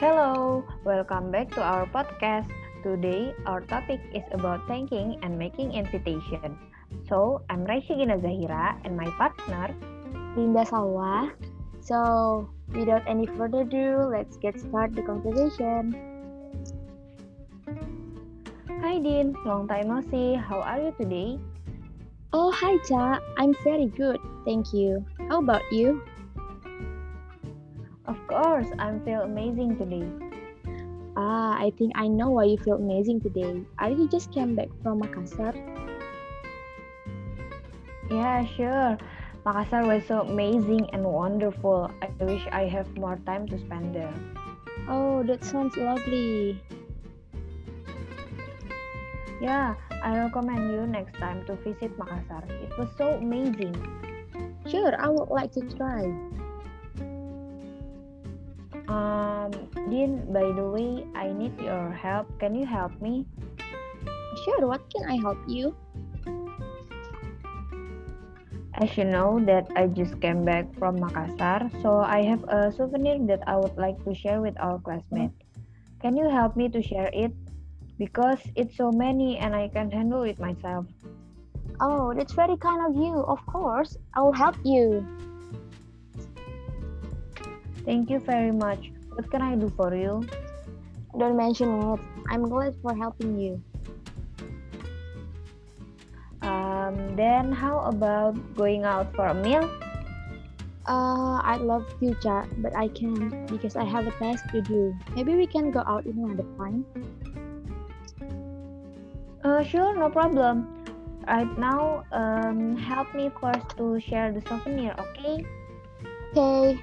Hello, welcome back to our podcast. Today, our topic is about thanking and making invitation. So, I'm Raisya Ghina Zahira and my partner, Adinda Salwa. So, without any further ado, let's get started the conversation. Hi Din, long time no see. How are you today? Oh, hi, Cha. I'm very good. Thank you. How about you? Of course, I'm feel amazing today. Ah, I think I know why you feel amazing today. Are you just came back from Makassar? Yeah, sure. Makassar was so amazing and wonderful. I wish I have more time to spend there. Oh, that sounds lovely. Yeah, I recommend you next time to visit Makassar. It was so amazing. Sure, I would like to try. Um, Din, by the way, I need your help. Can you help me? Sure, what can I help you? As you know that I just came back from Makassar, so I have a souvenir that I would like to share with our classmates. Can you help me to share it? Because it's so many and I can't handle it myself. Oh, that's very kind of you. Of course, I will help you. Thank you very much. What can I do for you? Don't mention it. I'm glad for helping you. Um, then how about going out for a meal? Uh, I'd love to chat, but I can't because I have a task to do. Maybe we can go out in another time. Uh, sure, no problem. Right now, um, help me first to share the souvenir, okay? Okay,